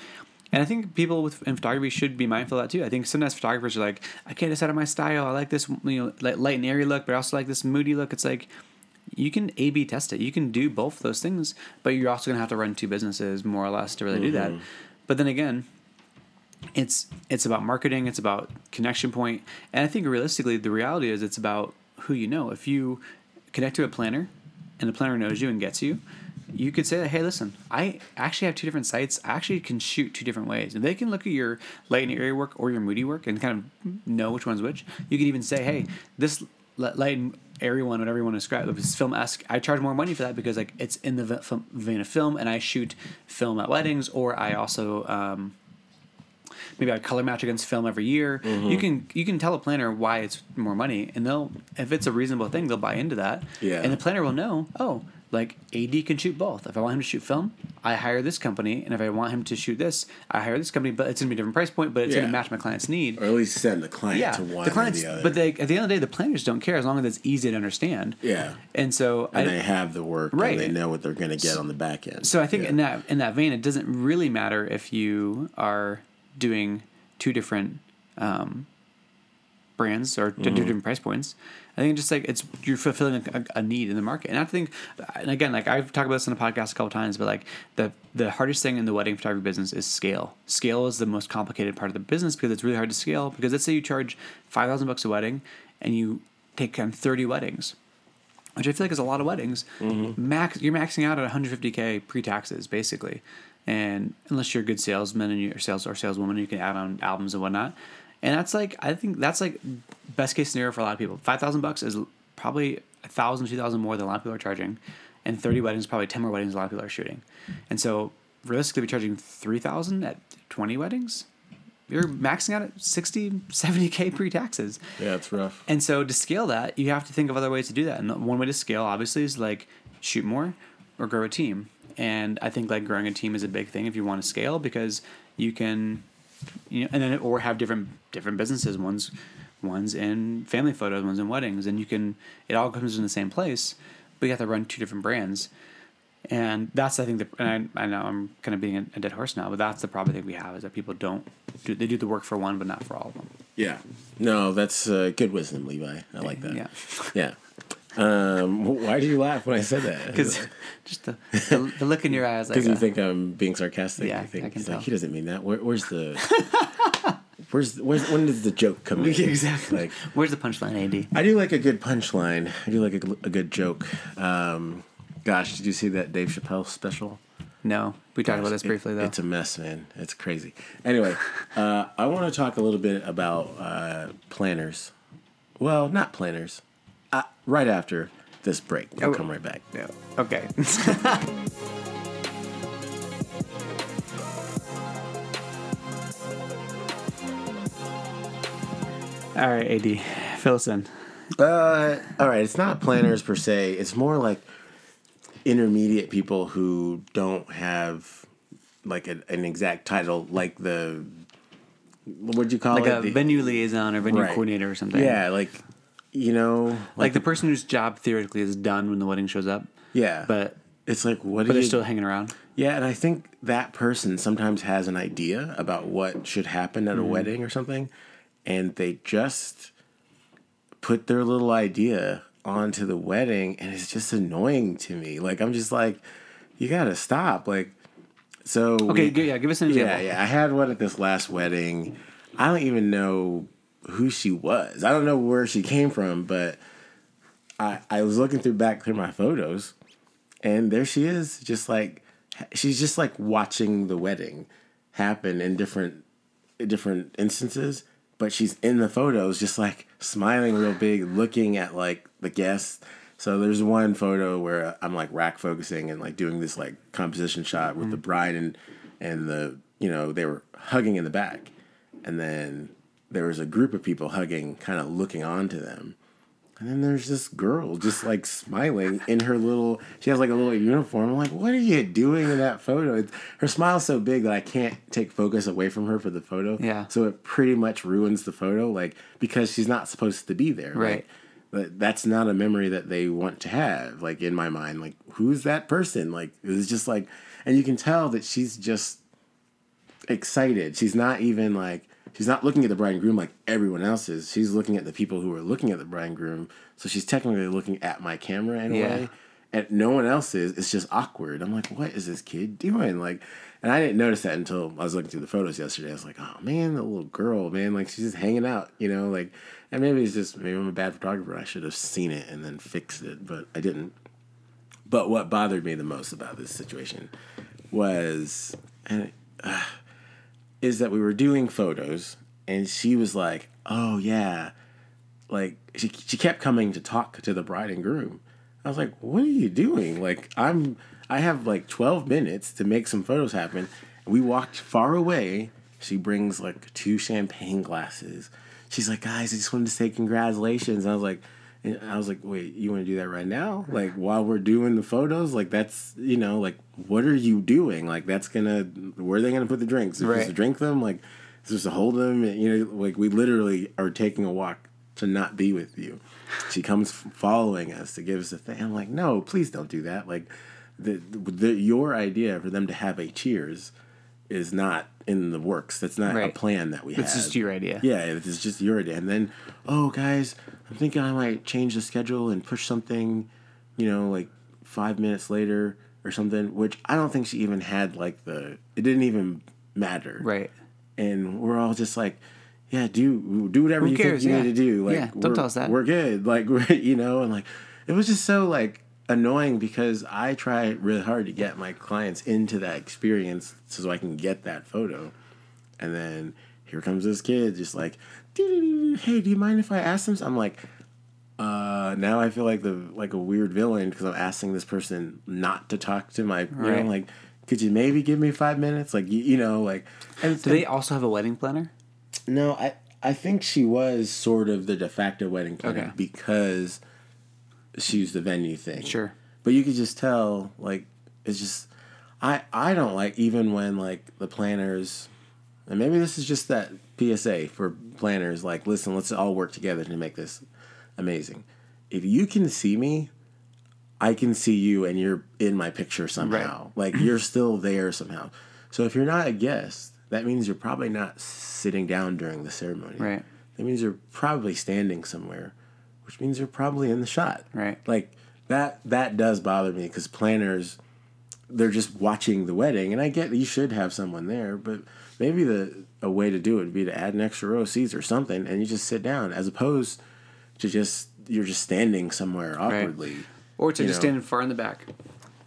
And I think people with in photography should be mindful of that too. I think sometimes photographers are like, I can't decide on my style. I like this you know like light and airy look, but I also like this moody look. It's like you can A B test it. You can do both those things, but you're also gonna have to run two businesses more or less to really do that. Mm-hmm. But then again, it's it's about marketing it's about connection point and i think realistically the reality is it's about who you know if you connect to a planner and the planner knows you and gets you, you could say that, hey, listen, I actually have two different sites. I actually can shoot two different ways. And they can look at your light and area work or your moody work and kind of know which one's which. You could even say, hey, this light and area one, whatever you want to describe, if it's film esque, I charge more money for that because like it's in the vein of film and I shoot film at weddings or I also, um, maybe I color match against film every year. Mm-hmm. You can you can tell a planner why it's more money, and they'll if it's a reasonable thing, they'll buy into that. Yeah. And the planner will know. Oh, like AD can shoot both. If I want him to shoot film, I hire this company, and if I want him to shoot this, I hire this company. But it's gonna be a different price point, but it's yeah. gonna match my client's need, or at least send the client yeah, to one the clients, or the other. But they, at the end of the day, the planners don't care as long as it's easy to understand. Yeah, and so and I, they have the work, right? they know what they're gonna get on the back end. So I think yeah. in that in that vein, it doesn't really matter if you are doing two different um, brands or mm-hmm. different price points. I think just like it's you're fulfilling a, a, need in the market, and I think, and again, like I've talked about this on the podcast a couple times, but like the the hardest thing in the wedding photography business is scale. Scale is the most complicated part of the business because it's really hard to scale. Because let's say you charge five thousand bucks a wedding, and you take on thirty weddings, which I feel like is a lot of weddings. Mm-hmm. Max, you're maxing out at 150k pre taxes basically, and unless you're a good salesman and you're sales or saleswoman, you can add on albums and whatnot. And that's like I think that's like best case scenario for a lot of people. Five thousand bucks is probably a thousand, two thousand more than a lot of people are charging, and thirty weddings probably ten more weddings a lot of people are shooting. And so realistically, be charging three thousand at twenty weddings. You're maxing out at 60, 70K pre taxes. Yeah, it's rough. And so to scale that, you have to think of other ways to do that. And one way to scale, obviously, is like shoot more or grow a team. And I think like growing a team is a big thing if you want to scale because you can you know, and then or have different different businesses. One's one's in family photos, one's in weddings, and you can it all comes in the same place, but you have to run two different brands. And that's I think the and I, I know I'm kind of being a, a dead horse now, but that's the problem I think we have is that people don't do they do the work for one, but not for all of them. Yeah, no, that's uh, good wisdom, Levi. I like that. Yeah, yeah. Um, why do you laugh when I said that? Because just the, the, the, look in your eyes. Because like, you uh, think I'm being sarcastic. Yeah, I think I can tell. Like, he doesn't mean that. Where, where's the? where's, where's when does the joke come in? exactly. Like, where's the punchline, Ad? I do like a good punchline. I do like a, a good joke. Um, gosh, did you see that Dave Chappelle special? No, we talked about this briefly it, though. It's a mess, man. It's crazy. Anyway, uh, I want to talk a little bit about uh, planners. Well, not planners. Right after this break. We'll oh, come right back. Yeah. Okay. all right, AD, fill us in. Uh, all right. It's not planners per se. It's more like intermediate people who don't have like a, an exact title, like the what'd you call like it? Like a venue liaison or venue right. coordinator or something. Yeah, like you know, like, like the, person whose job theoretically is done when the wedding shows up. Yeah, but it's like what? But they're you, still hanging around. Yeah, and I think that person sometimes has an idea about what should happen at a mm-hmm. wedding or something, and they just put their little idea onto the wedding, and it's just annoying to me. Like I'm just like, you gotta stop. Like, so okay, we, yeah, give us an example. Yeah, yeah. I had one at this last wedding. I don't even know who she was. I don't know where she came from, but I I was looking through back through my photos, and there she is, just like she's just like watching the wedding happen in different different instances, but she's in the photos, just like smiling real big, looking at like the guests. So there's one photo where I'm like rack focusing and like doing this like composition shot with mm-hmm. the bride and and the you know they were hugging in the back, and then there was a group of people hugging, kind of looking on to them. And then there's this girl just like smiling in her little. She has like a little uniform. I'm like, what are you doing in that photo? It's, her smile's so big that I can't take focus away from her for the photo. Yeah. So it pretty much ruins the photo, like because she's not supposed to be there. Right. Like, that's not a memory that they want to have. Like in my mind, like who's that person? Like it was just like, and you can tell that she's just excited. She's not even like she's not looking at the bride and groom like everyone else is. She's looking at the people who are looking at the bride and groom. So she's technically looking at my camera in a yeah. way. And no one else is. It's just awkward. I'm like, what is this kid doing? Like, and I didn't notice that until I was looking through the photos yesterday. I was like, oh man, the little girl, man, like she's just hanging out, you know, like, and maybe it's just maybe I'm a bad photographer. I should have seen it and then fixed it, but I didn't. But what bothered me the most about this situation was, and uh, is that we were doing photos, and she was like, "Oh yeah," like she she kept coming to talk to the bride and groom. I was like, "What are you doing?" Like I'm I have like 12 minutes to make some photos happen. We walked far away. She brings like two champagne glasses. She's like, "Guys, I just wanted to say congratulations." I was like, and I was like, "Wait, you want to do that right now? Like while we're doing the photos? Like that's you know, like what are you doing? Like that's gonna where are they gonna put the drinks? Is Right. to drink them? Like is this to hold them? You know, like we literally are taking a walk to not be with you. She comes following us to give us a thing. I'm like, no, please don't do that. Like the, the your idea for them to have a cheers is not in the works. That's not a plan that we have. It's just your idea. Yeah, it's just your idea. And then, oh, guys, I'm thinking I might change the schedule and push something, you know, like five minutes later or something, which I don't think she even had like the, it didn't even matter. Right. And we're all just like, yeah, do do whatever Who you cares? think you Yeah. need to do. Like, Yeah, don't tell us that. We're good. Like, we're, you know, and like, it was just so like annoying because I try really hard to get my clients into that experience so I can get that photo. And then here comes this kid just like, hey, do you mind if I ask them? I'm like, uh, now I feel like the like a weird villain because I'm asking this person not to talk to my, you Right. know, like, could you maybe give me five minutes? Like, you, you know, like, and Do they also have a wedding planner? no, I I think she was sort of the de facto wedding planner Okay. because she's the venue thing. Sure. But you could just tell, like, it's just I I don't like even when like the planners and maybe this is just that PSA for planners, like, listen, let's all work together to make this amazing. If you can see me, I can see you and you're in my picture somehow. Like you're still there somehow. So if you're not a guest, that means you're probably not sitting down during the ceremony. Right. That means you're probably standing somewhere, which means you're probably in the shot. Right. Like that that does bother me because planners they're just watching the wedding and I get you should have someone there, but maybe the a way to do it would be to add an extra row of seats or something and you just sit down as opposed to just you're just standing somewhere awkwardly. Or to just know. stand far in the back.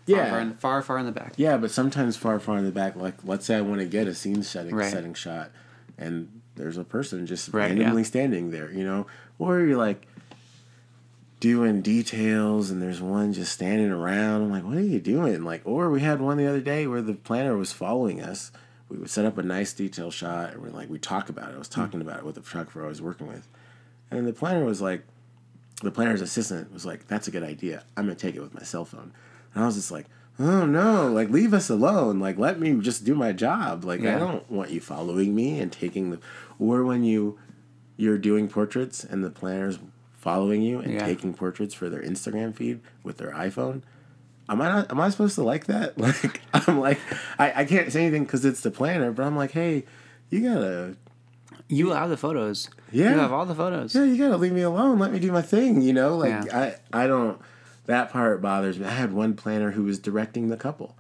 Yeah. Far, far, in, far, far in the back. Yeah, but sometimes far, far in the back, like let's say I want to get a scene setting Right. setting shot, and there's a person just Right, randomly yeah. standing there, you know, or you're like doing details, and there's one just standing around. I'm like, what are you doing? Like, or we had one the other day where the planner was following us. We would set up a nice detail shot, and we're like, we talk about it. I was hmm. talking about it with the photographer I was working with, and the planner was like, the planner's assistant was like, "That's a good idea. I'm gonna take it with my cell phone." And I was just like, "Oh no! Like, leave us alone. Like, let me just do my job. Like, Yeah. I don't want you following me and taking the." Or when you you're doing portraits and the planner's following you and Yeah. taking portraits for their Instagram feed with their iPhone. Am I not? Am I supposed to like that? Like, I'm like, I, I can't say anything because it's the planner, but I'm like, hey, you gotta You have the photos. Yeah. You have all the photos. yeah, you gotta leave me alone. Let me do my thing. You know, like Yeah. I, I don't. That part bothers me. I had one planner who was directing the couple,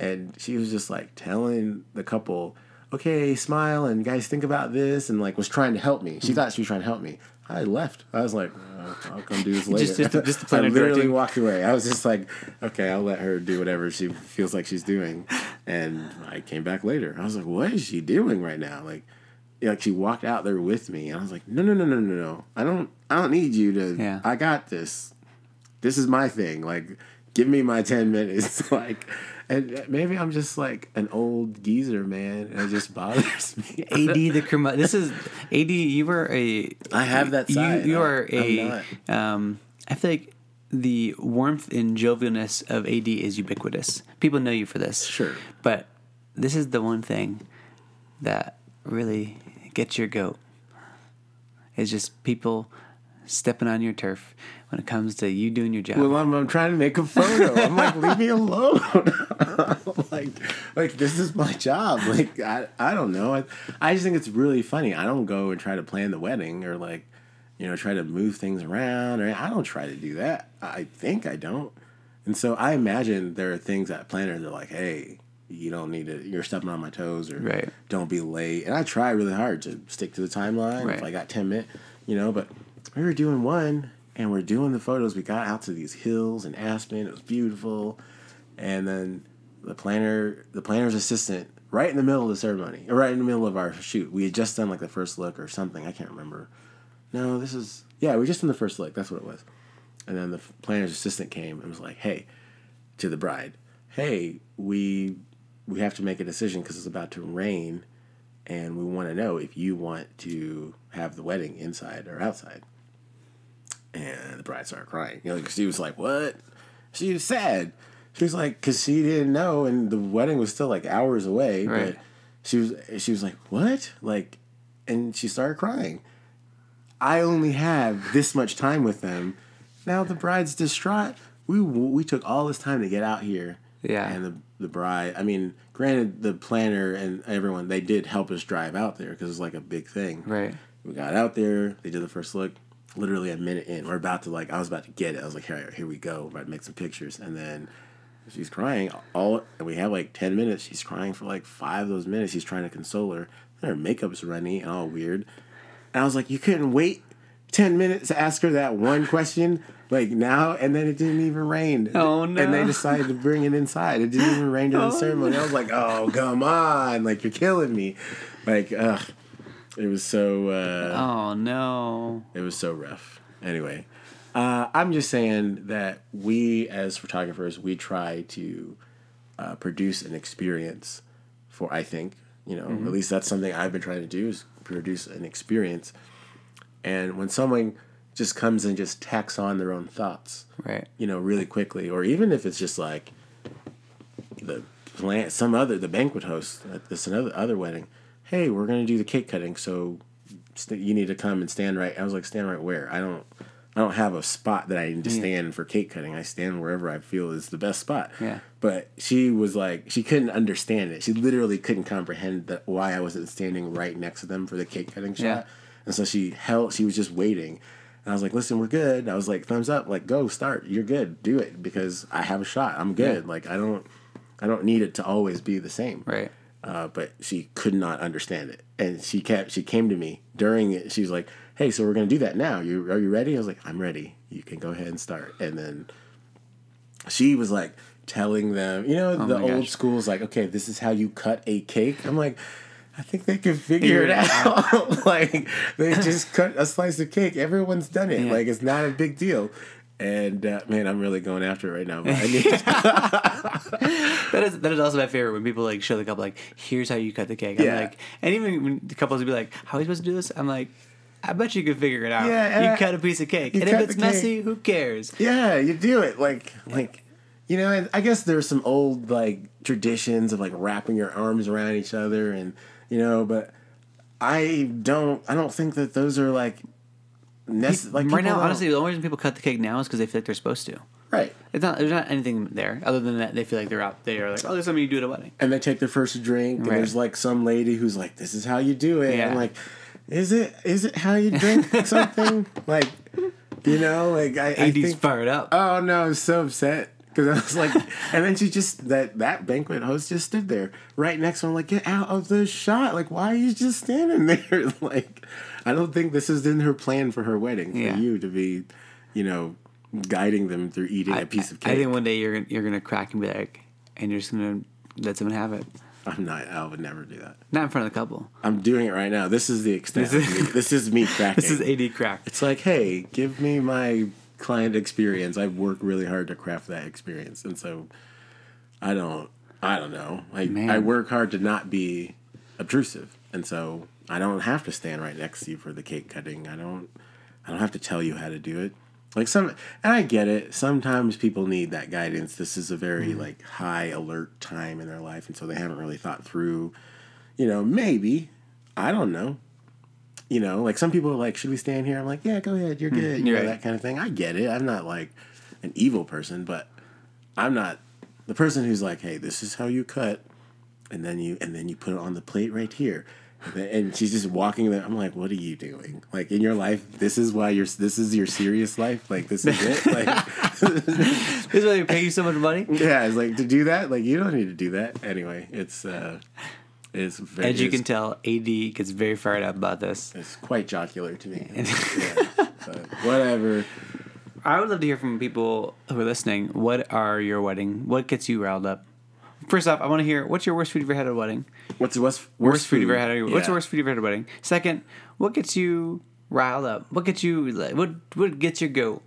and she was just like telling the couple, "Okay, smile and guys, think about this," and like was trying to help me. Mm-hmm. She thought she was trying to help me. I left. I was like, "I'll come do this later." Just- just just the I literally directing. walked away. I was just like, "Okay, I'll let her do whatever she feels like she's doing," and I came back later. I was like, "What is she doing right now?" Like like she walked out there with me and I was like, no, no, no, no, no, no. I don't, I don't need you to, Yeah. I got this. This is my thing. Like, give me my 10 minutes. like, and maybe I'm just like an old geezer, man. And it just bothers me. AD the crema. This is AD. You were a. I have that You, side. you I- are I'm a. Um, I feel like the warmth and jovialness of AD is ubiquitous. People know you for this. Sure. But this is the one thing that really gets your goat. Is just people stepping on your turf when it comes to you doing your job. Well, I'm, I'm trying to make a photo. I'm like, leave me alone. like, like this is my job. Like, I, I don't know. I, I just think it's really funny. I don't go and try to plan the wedding or like, you know, try to move things around. Or I don't try to do that. I think I don't. And so I imagine there are things that planners are like, hey, you don't need to. You're stepping on my toes, or Right. don't be late. And I try really hard to stick to the timeline. If I got ten minutes, you know, but we were doing one and we're doing the photos. We got out to these hills in Aspen. It was beautiful, and then the planner, the planner's assistant, right in the middle of the ceremony, or right in the middle of our shoot. We had just done like the first look or something. I can't remember. No, this is yeah. We just done the first look. That's what it was. And then the planner's assistant came and was like, "Hey," to the bride, "Hey, we we have to make a decision because it's about to rain, and we want to know if you want to have the wedding inside or outside." And the bride started crying. You know, she was like, "What?" She was sad. She was like, because she didn't know, and the wedding was still like hours away. Right. But she was she was like, "What?" Like, and she started crying. I only have this much time with them. Now the bride's distraught. We we took all this time to get out here. Yeah. And the the bride. I mean, granted, the planner and everyone they did help us drive out there because it's like a big thing. Right. We got out there. They did the first look. Literally a minute in, we're about to like. I was about to get it. I was like, "Here, here we go." About to make some pictures, and then she's crying. All and we have like ten minutes. She's crying for like five of those minutes. He's trying to console her. And her makeup's runny and all weird. And I was like, "You couldn't wait ten minutes to ask her that one question." Like now, and then it didn't even rain. Oh, no! And they decided to bring it inside. It didn't even rain during the Oh, ceremony. I was like, "Oh, come on! Like you're killing me!" Like, ugh. It was so. Uh, Oh no. it was so rough. Anyway, uh, I'm just saying that we, as photographers, we try to uh, produce an experience for. I think you know, at least that's something I've been trying to do is produce an experience. And when someone just comes and just tacks on their own thoughts, Right. you know, really quickly, or even if it's just like the plant, some other the banquet host at this another other wedding. Hey, we're gonna do the cake cutting, so st- you need to come and stand right. I was like, stand right where? I don't, I don't have a spot that I need to stand for cake cutting. I stand wherever I feel is the best spot. Yeah. But she was like, she couldn't understand it. She literally couldn't comprehend that why I wasn't standing right next to them for the cake cutting shot. Yeah. And so she held. She was just waiting. And I was like, "Listen, we're good." I was like, "Thumbs up! Like, go start. You're good. Do it because I have a shot. I'm good. Yeah. Like, I don't, I don't need it to always be the same." Right. Uh, but she could not understand it, and she kept. She came to me during it. She's like, "Hey, so we're gonna do that now. You are you ready?" I was like, "I'm ready. You can go ahead and start." And then she was like telling them, you know, the Oh my old gosh. school's like, "Okay, this is how you cut a cake." I'm like. I think they can figure it Figure it out. like they just cut a slice of cake. Everyone's done it. Yeah. Like it's not a big deal. And uh, man, I'm really going after it right now. But I need That is that is also my favorite when people like show the couple like here's how you cut the cake. I'm Yeah. like and even when the couples would be like, How are we supposed to do this? I'm like, I bet you could figure it out. Yeah, you cut a piece of cake. And if it's the cake. messy, who cares? Yeah, you do it like like you know. I guess there's some old like traditions of like wrapping your arms around each other, and you know, but I don't. I don't think that those are like. Like right now, honestly, the only reason people cut the cake now is because they feel like they're supposed to. right? It's not there's not anything there other than that they feel like they're out they are like, Oh, there's something you do at a wedding. And they take their first drink, and Right. there's like some lady who's like, "This is how you do it." Yeah. I'm like, "Is it? Is it how you drink something?" like, you know, like I, I AD's think fired up. Oh no, I was so upset because I was like, and then she just that that banquet host just stood there right next to him, like, get out of the shot. Like, why are you just standing there? like, I don't think this is in her plan for her wedding for Yeah. you to be, you know, guiding them through eating a piece of cake. I think one day you're gonna- you're gonna crack and be like, and you're just gonna let someone have it. I'm not. I would never do that. Not in front of the couple. I'm doing it right now. This is the extent. This is- is, this is me cracking. This is AD crack. It's like, hey, give me my client experience. I've worked really hard to craft that experience, and so I don't, I don't know. Like Man. I work hard to not be obtrusive, and so I don't have to stand right next to you for the cake cutting. I don't, I don't have to tell you how to do it. Like some, and I get it. Sometimes people need that guidance. This is a very mm-hmm. like high alert time in their life, and so they haven't really thought through. You know, maybe I don't know you know, like some people are like, should we stand here? I'm like, yeah, go ahead, you're mm-hmm. good, you you're know, right. that kind of thing. I get it. I'm not like an evil person, but I'm not the person who's like, hey, this is how you cut, and then you and then you put it on the plate right here. And, she's just walking there. I'm like, what are you doing? Like in your life, this is why you're. This is your serious life. Like this is it. Like This is why they pay you so much money. yeah, it's like to do that. Like you don't need to do that. Anyway, it's uh, it's very. As you can tell, AD gets very fired up about this. It's quite jocular to me. yeah, but whatever. I would love to hear from people who are listening. What are your wedding? What gets you riled up? First off, I want to hear what's your worst food you've ever had at a wedding. What's the worst, Worst, food you've ever had. At, What's Yeah. the worst food you've ever had at a wedding? Second, what gets you riled up? What gets you? like, What what gets your go?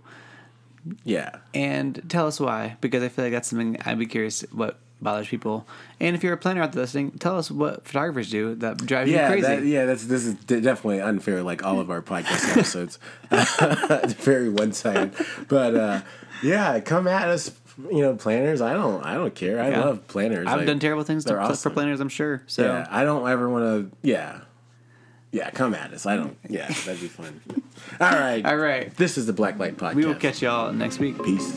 Yeah. And tell us why, because I feel like that's something I'd be curious what bothers people. And if you're a planner out there listening, tell us what photographers do that drives Yeah, you crazy. that, yeah, that's this is definitely unfair. Like all of our podcast episodes, it's very one sided. But uh, yeah, come at us, you know, planners. I don't, I don't care. I Yeah. love planners. I've Like, done terrible things to, they're for planners, I'm sure. So Yeah, I don't ever want to. Yeah, yeah, come at us. I don't. Yeah, that'd be fun. All right, all right, This is the Black Light Podcast. we will catch y'all next week. Peace.